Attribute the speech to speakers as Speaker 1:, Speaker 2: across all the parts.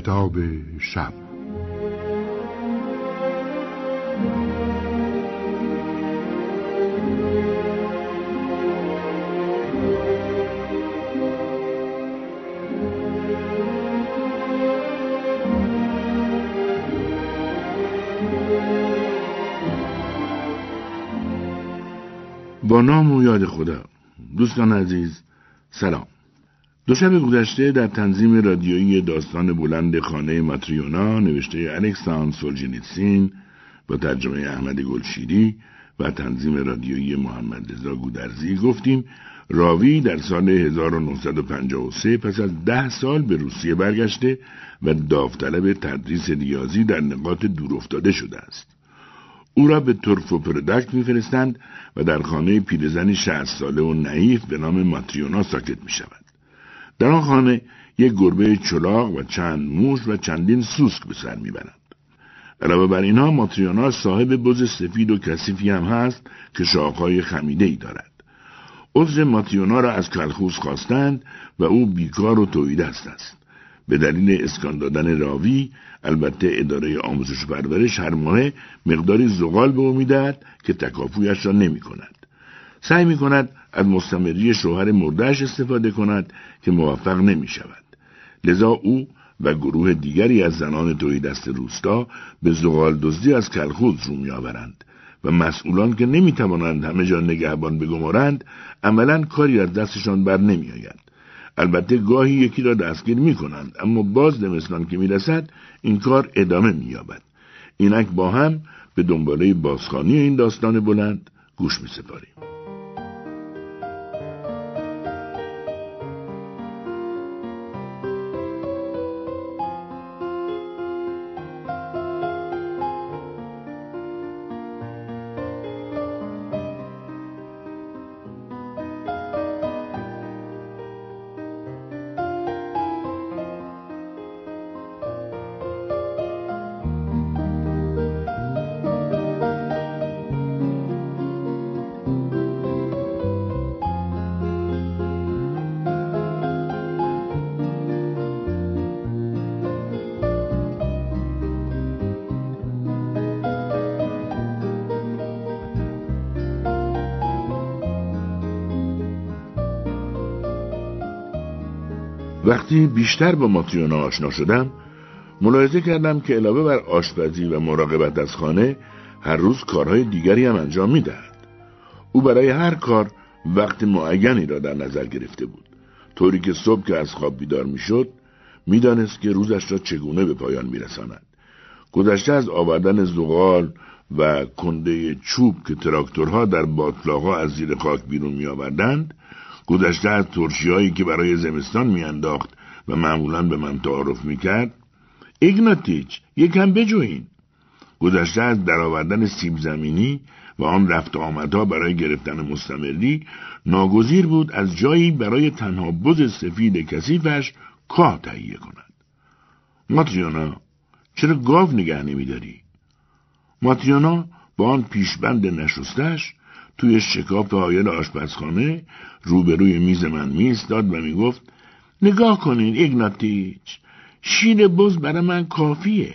Speaker 1: کتاب شب.
Speaker 2: با نام و یاد خدا. دوستان عزیز سلام. دو شب گذشته در تنظیم رادیویی داستان بلند خانه ماتریونا نوشته الکسان سولجنیتسین با ترجمه احمد گلشیری و تنظیم رادیویی محمد رضا گودرزی گفتیم راوی در سال 1953 پس از ده سال به روسیه برگشته و داوطلب تدریس ریاضی در نقاط دورافتاده شده است. او را به ترفو پرودکت میفرستند و در خانه پیرزنی شهست ساله و نعیف به نام ماتریونا ساکت می شود. در آن خانه یک گربه چلاق و چند موش و چندین سوسک به سر می‌برند. علاوه بر اینها ماتریونا صاحب بز سفید و کثیفی هم هست که شاخهای خمیده ای دارد. عضو ماتریونا را از کلخوز خواستند و او بیکار و تویدست است. به دلیل اسکان دادن راوی البته اداره آموزش و پرورش هر ماه مقداری زغال به او می‌دهد که تکافویش را نمی. سعی می کند از مستمری شوهر مردهش استفاده کند که موفق نمی شود. لذا او و گروه دیگری از زنان توی دست روستا به زغال دزدی از کلخوز رو می آورند و مسئولان که نمی توانند همه جا نگهبان بگمارند عملا کاری از دستشان بر نمی آید. البته گاهی یکی را دستگیر می کنند اما باز زمستان که می رسد این کار ادامه می یابد. اینک با هم به دنباله بازخانی این داستان بلند گوش می سپاریم. وقتی بیشتر با ماتریونا آشنا شدم ملاحظه کردم که علاوه بر آشپزی و مراقبت از خانه هر روز کارهای دیگری هم انجام می‌دهد. او برای هر کار وقت معینی را در نظر گرفته بود. طوری که صبح که از خواب بیدار می‌شد می‌دانست که روزش را چگونه به پایان میرساند. گذشته از آوردن زغال و کنده چوب که تراکتورها در باطلاقها از زیر خاک بیرون میآوردند گذشته از ترشیهایی که برای زمستان میانداخت و معمولا به من تعارف می‌کرد ایگناتیچ یکم بجوین گذشته از درآوردن سیب زمینی و آن رفت آمدها برای گرفتن مستمری ناگزیر بود از جایی برای تنها بز سفید کثیفش کاه تهیه کند. ماتریانا چرا گاو نگه نمیداری؟ ماتریانا با آن پیشبند نشستش توی شکاف آیل آشپزخانه روبروی میز من میستاد و می‌گفت نگاه کنین ایگناتیچ شیر بز برای من کافیه.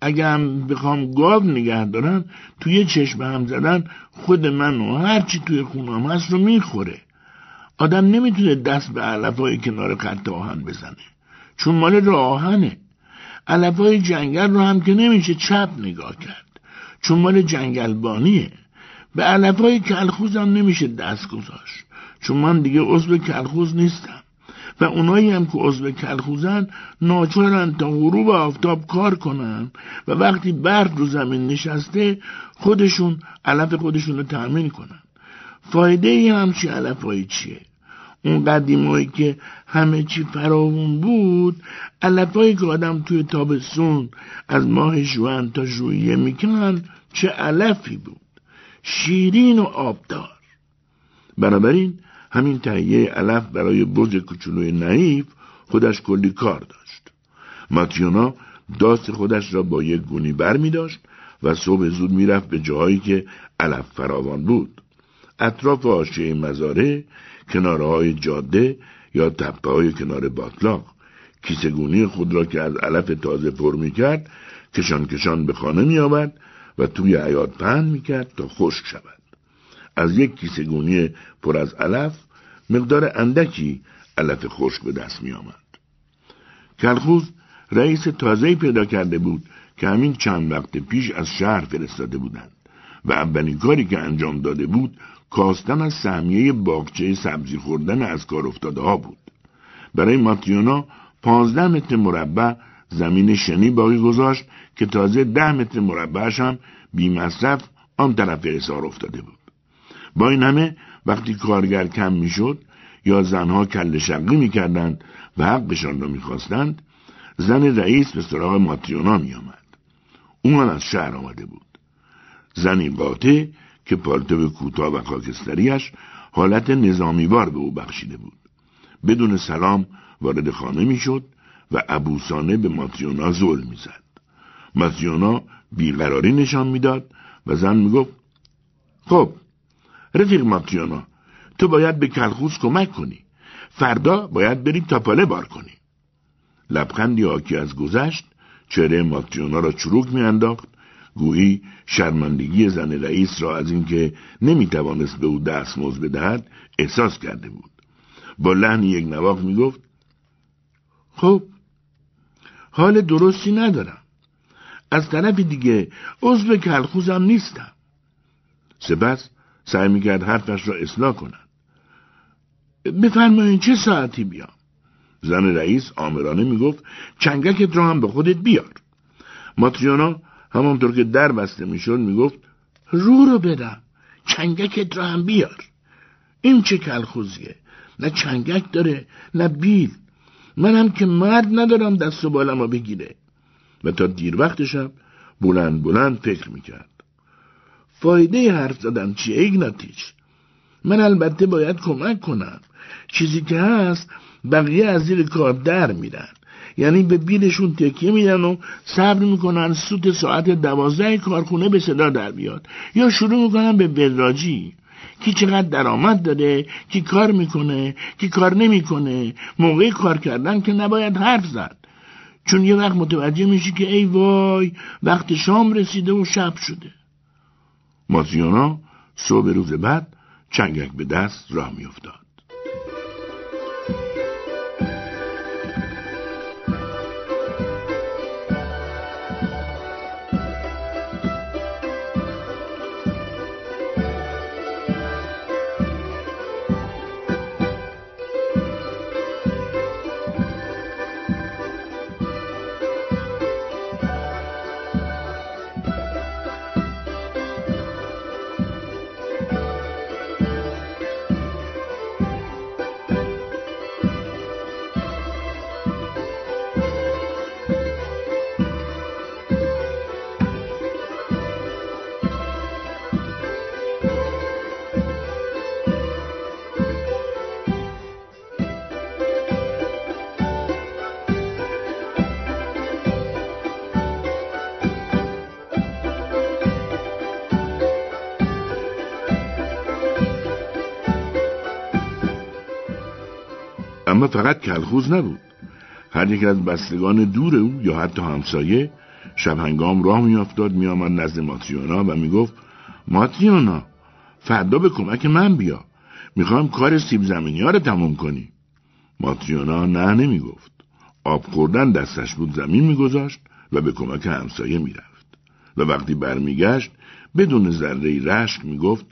Speaker 2: اگه هم بخوام گاو نگه دارم توی چشم هم زدن خود من و هرچی توی خونم هست رو می‌خوره. آدم نمی‌تونه دست به علفای کنار خط آهن بزنه چون مال راه آهنه. جنگل رو هم که نمیشه چپ نگاه کرد چون مال جنگلبانیه. به علفای هم نمیشه دست گذاشت. چون من دیگه عضو کلخوز نیستم. و اونایی هم که عضو کلخوزن ناچارن تا غروب آفتاب کار کنن و وقتی برد رو زمین نشسته خودشون علف خودشون رو تأمین کنن. فایده ای همچی علفایی چیه؟ اون قدیمایی که همه چی فراوون بود علفایی که آدم توی تابستون از ماه جوان تا ژوئیه می‌کنن چه علفی بود؟ شیرین و آبدار. بنابراین همین تهیه علف برای برج کوچولوی نعیف خودش کلی کار داشت. ماتیونا داست خودش را با یک گونی بر می داشت و صبح زود می‌رفت به جاهایی که علف فراوان بود. اطراف آشیه مزاره کناره های جاده یا تپه های کنار باطلاق. کیسگونی خود را که از علف تازه پر می کرد کشان کشان به خانه می آورد و توی عیاد پهن می کرد تا خشک شود. از یک کیسگونی پر از علف مقدار اندکی علف خشک به دست می آمد. کلخوز رئیس تازهی پیدا کرده بود که همین چند وقت پیش از شهر فرستاده بودند و اولین کاری که انجام داده بود کاستن از سهمیه باغچه سبزی خوردن از کار افتاده ها بود. برای ماتیونا پانزده متر مربع زمین شنی باقی گذاشت که تازه ده متر مربعش هم بی مصرف آن طرف احصار افتاده بود. با این همه وقتی کارگر کم می‌شد یا زنها کل شقی می‌کردند و حقشان را می‌خواستند زن رئیس به سراغ ماتریونا میآمد. او هم از شهر آمده بود. زنی قاطع که پالتو کوتاه و خاکستریش حالت نظامیوار به او بخشیده بود. بدون سلام وارد خانه می‌شد و ابوسانه به ماتریونا ظلم می‌زد. ماتریونا بیقراری نشان می‌داد و زن می‌گفت خب رفیق ماتریونا تو باید به کلخوز کمک کنی. فردا باید بری تاپاله بار کنی. لبخندی آکی از گذشت چهره ماتریونا را چروک میانداخت. گویی شرمندگی زن رئیس را از اینکه نمی‌توانست به او دستمزد بدهد احساس کرده بود. با لحن یک نواخ می‌گفت خب حال درستی ندارم. از طرف دیگه عضو کلخوزم نیستم. سپس سعی می‌کرد حرفش را اصلاح کند. بفرمایید چه ساعتی بیام؟ زن رئیس آمرانه می‌گفت چنگکت را هم به خودت بیار. ماتریانا همانطور که در بسته می‌شد می‌گفت رو رو بدم چنگکت را هم بیار. این چه کلخوزیه؟ نه چنگک داره نه بیل. منم که مرد ندارم دست و بالم بگیره. و تا دیر وقت شب بلند بلند فکر می‌کرد. فایده حرف زدن چیه ایگناتیچ من البته باید کمک کنم. چیزی که هست بقیه از زیر کار در میرن. یعنی به بیلشون تکیه میدن و صبر می‌کنن سوت ساعت دوازده کارخونه به صدا در بیاد. یا شروع می‌کنن به بلراجی کی چقدر درآمد داره کی کار می‌کنه کی کار نمی‌کنه. موقع کار کردن که نباید حرف زد. چون یه وقت متوجه میشی که ای وای وقت شام رسیده و شب شده. مازیانا صبح روز بعد چنگک به دست راه میافتاد. اما فقط کلخوز نبود. هر یک از بستگان دور او یا حتی همسایه شب هنگام راه میافتاد میآمد نزد ماتریونا و می‌گفت ماتریونا فردا به کمک من بیا. می‌خوام کار سیب زمینی ها رو تموم کنی. ماتریونا نه نمی‌گفت. آب خوردن دستش بود زمین میگذاشت و به کمک همسایه می‌رفت. و وقتی برمیگشت بدون ذره رشک می‌گفت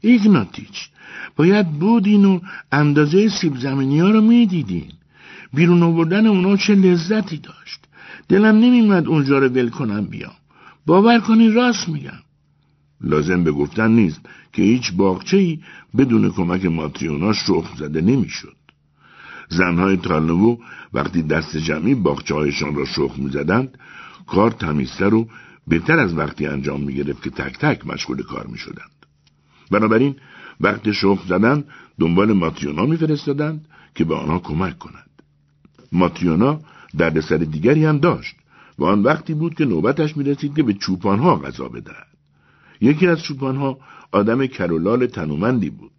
Speaker 2: ایگناتیچ باید بودین و اندازه سیب زمینی ها رو می‌دیدین. بیرون آوردن اونا چه لذتی داشت. دلم نمیمد اونجا رو ول کنم بیام. باور کنین راست میگم. لازم به گفتن نیست که هیچ باغچه ای بدون کمک ماتریونا شخم زده نمی‌شد. زنهای تالنوو وقتی دست جمعی باغچه هایشان را شخم می‌زدند کار تمیزتر و بهتر از وقتی انجام می‌گرفت که تک تک مشغول کار می‌شدند. بنابراین وقت شخم زدن دنبال ماتیونا میفرستادند که به آنها کمک کند. ماتیونا دردسر دیگری هم داشت و آن وقتی بود که نوبتش می‌رسید که به چوپانها غذا بدهد. یکی از چوپانها آدم کرولال تنومندی بود.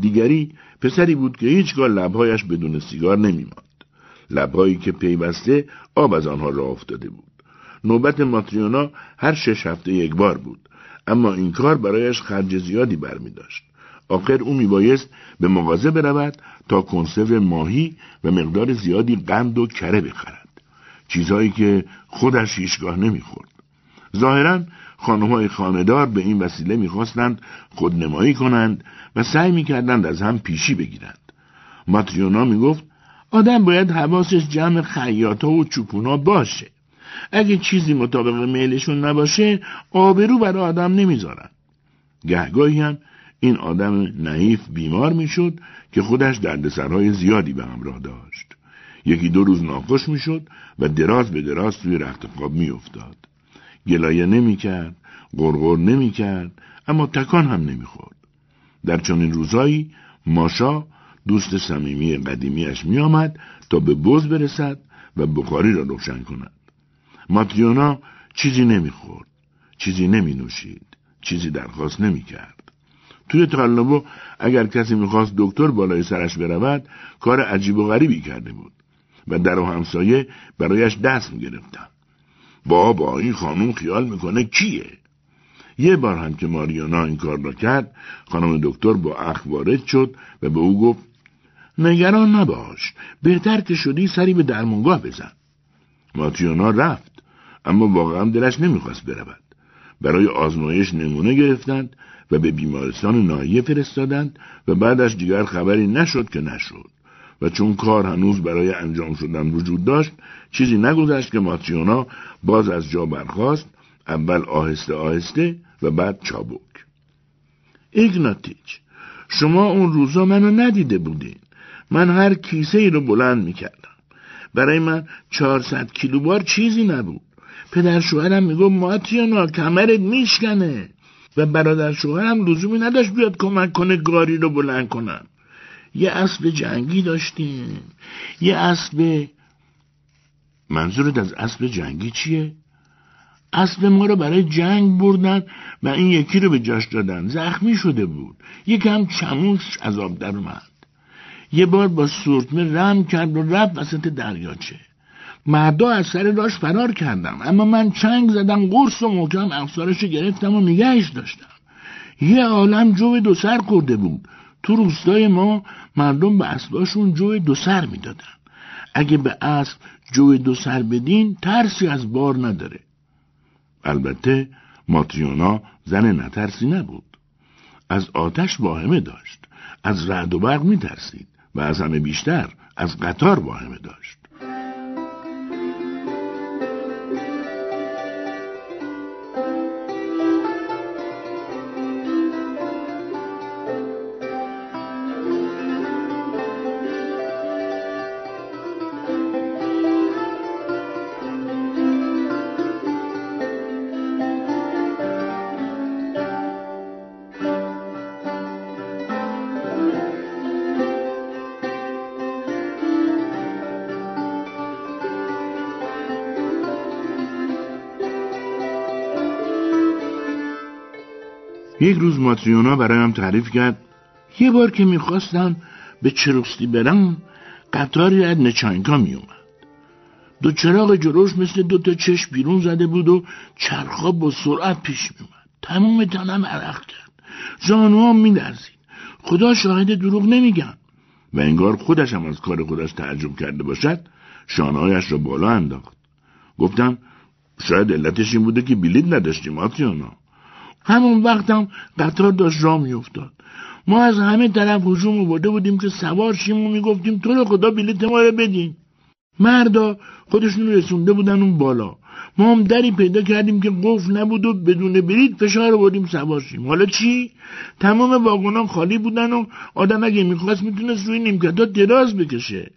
Speaker 2: دیگری پسری بود که هیچگاه لبهایش بدون سیگار نمیماند. لبهایی که پیوسته آب از آنها راه افتاده بود. نوبت ماتریونا هر شش هفته یک بار بود. اما این کار برایش خرج زیادی برمی داشت. آخر او میبایست به مغازه برود تا کنسرو ماهی و مقدار زیادی قند و کره بخرد. چیزهایی که خودش هیچگاه نمی‌خورد. ظاهرا خانمهای خاندار به این وسیله می‌خواستند خودنمایی کنند و سعی می‌کردند از هم پیشی بگیرند. ماتریونا می‌گفت آدم باید حواسش جمع خیاطا و چوپونا باشه. اگه چیزی مطابق میلشون نباشه آبرو برای آدم نمی‌ذارن. گهگاهی هم این آدم نحیف بیمار می‌شد که خودش دردسرهای زیادی به همراه داشت. یکی دو روز ناخوش می‌شد و دراز به دراز توی رخت خواب میافتاد. گلایه نمی‌کرد، غرغر نمی‌کرد، اما تکان هم نمی‌خورد. در چنین روزایی ماشا دوست صمیمی قدیمیش میآمد تا به بز برسد و بخاری را روشن کند. ماتریونا چیزی نمی‌خورد، چیزی نمی نوشید، چیزی درخواست نمی‌کرد. توی تقلبو اگر کسی می‌خواست دکتر بالای سرش برود کار عجیب و غریبی کرده بود و در و همسایه برایش دست می‌گرفتن. بابا این خانم خیال می‌کنه کیه؟ یه بار هم که ماریانا این کار را کرد خانم دکتر با اخ وارد شد و به او گفت نگران نباش بهتر که شدی سری به درمونگاه بزن. ماتیونا رفت. اما واقعا دلش نمی‌خواست برود. برای آزمایش نمونه گرفتند و به بیمارستان ناحیه فرستادند و بعدش دیگر خبری نشد که نشد. و چون کار هنوز برای انجام شدن وجود داشت چیزی نگذشت که ماتیونا باز از جا برخاست اول آهسته آهسته و بعد چابک. ایگناتیچ شما اون روزا منو ندیده بودین. من هر کیسه ای رو بلند می‌کردم. برای من چهارصد کیلو بار چیزی نبود. پدر شوهرم میگو ماتیانا کمرت میشکنه. و برادر شوهرم لزومی نداشت بیاد کمک کنه گاری رو بلند کنم. یه اسب جنگی داشتیم. یه اسب منظورت از اسب جنگی چیه؟ اسب ما رو برای جنگ بردن و این یکی رو به جاش دادن. زخمی شده بود. یکم چموش از آب در اومد. یه بار با سورتمه رم کرد و رفت وسط دریاچه. مردا از سر راش فرار کردم اما من چنگ زدم قرص و محکم افسارش گرفتم و نگهش داشتم. یه عالم جو دو سر کرده بود. تو روستای ما مردم به اسباشون جو دو سر می‌دادن. اگه به اسب جو دو سر بدین ترسی از بار نداره. البته ماتریونا زن نترسی نبود. از آتش واهمه داشت. از رعد و برق میترسید. و از همه بیشتر از قطار واهمه داشت. یک روز ماتریونا برایم تعریف کرد یه بار که می‌خواستم به چروستی برم قطاری از نچانکا میومد دو چراغ جلوش مثل دو تا چشم بیرون زده بود و چرخا با سرعت پیش میومد تمام تنم عرق کرد. زانوام میلرزید. خدا شاهد دروغ نمیگم. و انگار خودش هم از کار خودش تعجب کرده باشد شانهایش را بالا انداخت. گفتم شاید علتش این بوده که بلیت نداشتیم ماتریونا. همون وقتم قطار داشت راه میافتاد. ما از همه طرف هجوم آورده بودیم که سوار شیم و می‌گفتیم تو رو خدا بلیت ما رو بدین. مردا خودشون رسونده بودن اون بالا. ما هم دری پیدا کردیم که قفل نبود و بدون بلیت فشار بودیم سوار شیم. حالا چی؟ تمام واگنان خالی بودن و آدم اگه می‌خواست می‌تونست روی نیمکتات دراز بکشه.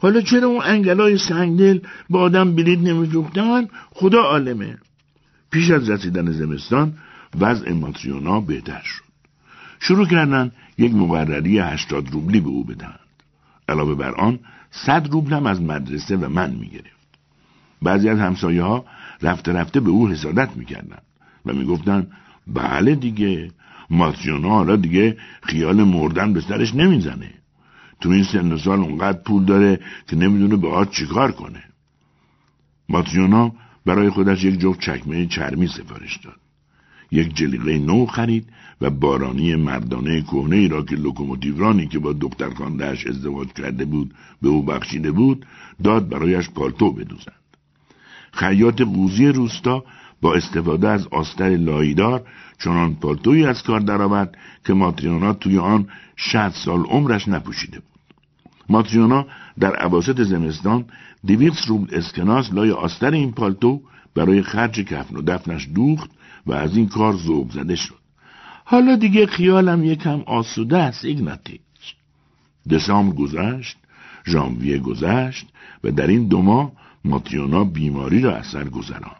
Speaker 2: حالا چرا اون انگلای سنگدل به آدم بلیت نمیفروختن خدا عالمه. پیش از رسیدن زمستان وضع ماتریونا بهتر شد. شروع کردن یک مقرری هشتاد روبلی به او بدهند. علاوه بر آن صد روبل هم از مدرسه و من می‌گرفت. بعضی از همسایه ها رفته رفته به او حسادت می‌کردن و می‌گفتند بله دیگه ماتریونا حالا دیگه خیال مردن به سرش نمی‌زنه. تو این سن سال اونقدر پول داره که نمی‌دونه به آج چیکار کنه ماتریونا برای خودش یک جفت چکمه چرمی سفارش داد یک جلیقه نو خرید و بارانی مردانه کهنه ای را که لوکوموتیورانی که با دختر خاندهش ازدواج کرده بود به او بخشیده بود داد برایش پالتو بدوزند. خیاط قوزی روستا با استفاده از آستر لایدار چنان پالتویی از کار درآورد که ماتریونا توی آن شد سال عمرش نپوشیده بود. ماتریونا در عواسط زمستان دویست روبل اسکناس لای آستر این پالتو برای خرج کفن و دفنش دوخت و از این کار ذوق زده شد. حالا دیگه خیالم یکم آسوده است ایگناتیچ. دسامبر گذشت ژانویه گذشت و در این دو ماه ماتریونا بیماری را از سر گذراند.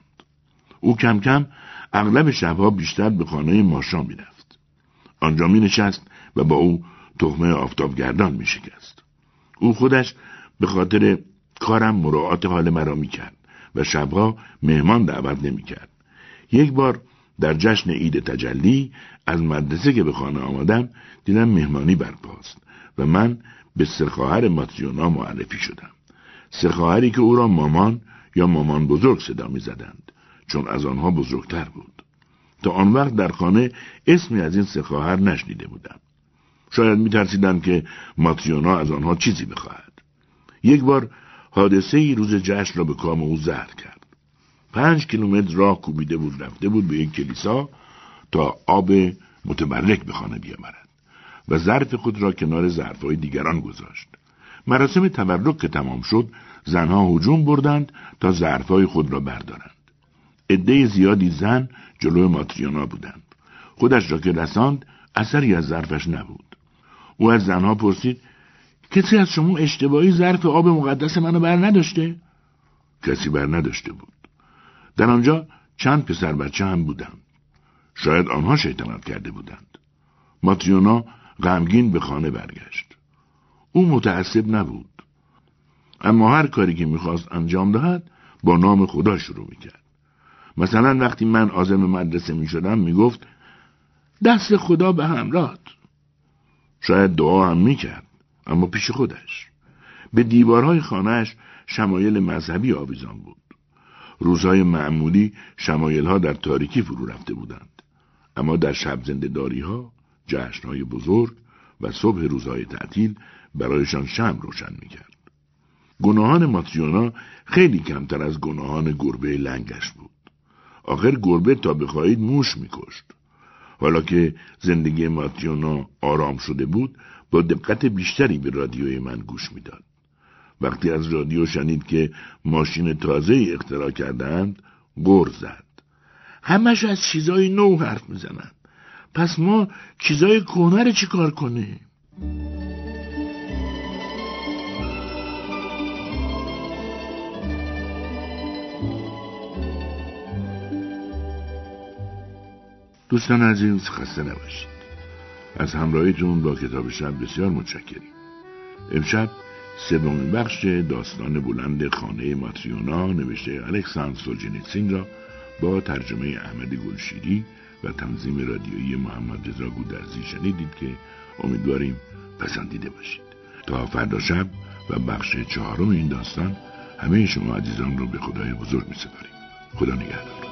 Speaker 2: او کم کم اغلب شبها بیشتر به خانه ماشا می‌رفت. آنجا می نشست و با او تخمه آفتابگردان می شکست او خودش به خاطر کارم مراعات حال مرا می کرد و شبها مهمان دعوت نمی کرد. یک بار در جشن عید تجلی از مدرسه که به خانه آمدم دیدم مهمانی برپاست و من به سرخواهر ماتریونا معرفی شدم. سرخواهری که او را مامان یا مامان بزرگ صدا می زدند چون از آنها بزرگتر بود. تا آن وقت در خانه اسمی از این سرخواهر نشنیده بودم. شاید می ترسیدم که ماتریونا از آنها چیزی بخواهد. یک بار حادثه ای روز جشن را به کام او زهر کرد. پنج کیلومتر راه کوبیده بود رفته بود به یک کلیسا تا آب متبرک به خانه بیاورد و ظرف خود را کنار ظرفهای دیگران گذاشت مراسم تبرک که تمام شد زنها هجوم بردند تا ظرفهای خود را بردارند عده زیادی زن جلو ماتریانا بودند خودش را که رساند اثری از ظرفش نبود او از زنها پرسید کسی از شما اشتباهی ظرف آب مقدس منو بر نداشته؟ کسی بر نداشته بود. در آنجا چند پسر بچه هم بودند. شاید آنها شیطنت کرده بودند. ماتریونا غمگین به خانه برگشت. او متعصب نبود. اما هر کاری که می‌خواست انجام دهد با نام خدا شروع می‌کرد. مثلا وقتی من آزم مدرسه می‌شدم می‌گفت دست خدا به همراه. شاید دعا هم می‌کرد. اما پیش خودش به دیوارهای خانهش شمایل مذهبی آویزان بود روزهای معمولی شمایلها در تاریکی فرو رفته بودند. اما در شب زندهداری ها جشنهای بزرگ و صبح روزهای تعطیل برایشان شم روشن می‌کرد. گناهان ماتریونا خیلی کمتر از گناهان گربه لنگش بود. آخر گربه تا بخواهید موش میکشت. حالا که زندگی ماتریونا آرام شده بود با دقت بیشتری به رادیوی من گوش می‌داد. وقتی از رادیو شنید که ماشین تازه ای اختراع کردند گر زد. همش از چیزای نو حرف می‌زنند. پس ما چیزای کهنه رو چی کار کنیم؟ دوستان عزیز خسته نباشید. از همراهیتون با کتاب شب بسیار متشکریم امشب سومین بخش داستان بلند خانه ماتریونا نوشته الکساندر سولجنیتسین را با ترجمه احمد گلشیری و تنظیم رادیویی محمد رضا گودرزی شنیدید که امیدواریم پسندیده باشید. تا فردا شب و بخش چهارم این داستان همه شما عزیزان رو به خدای بزرگ می سپاریم خدا نگهدار.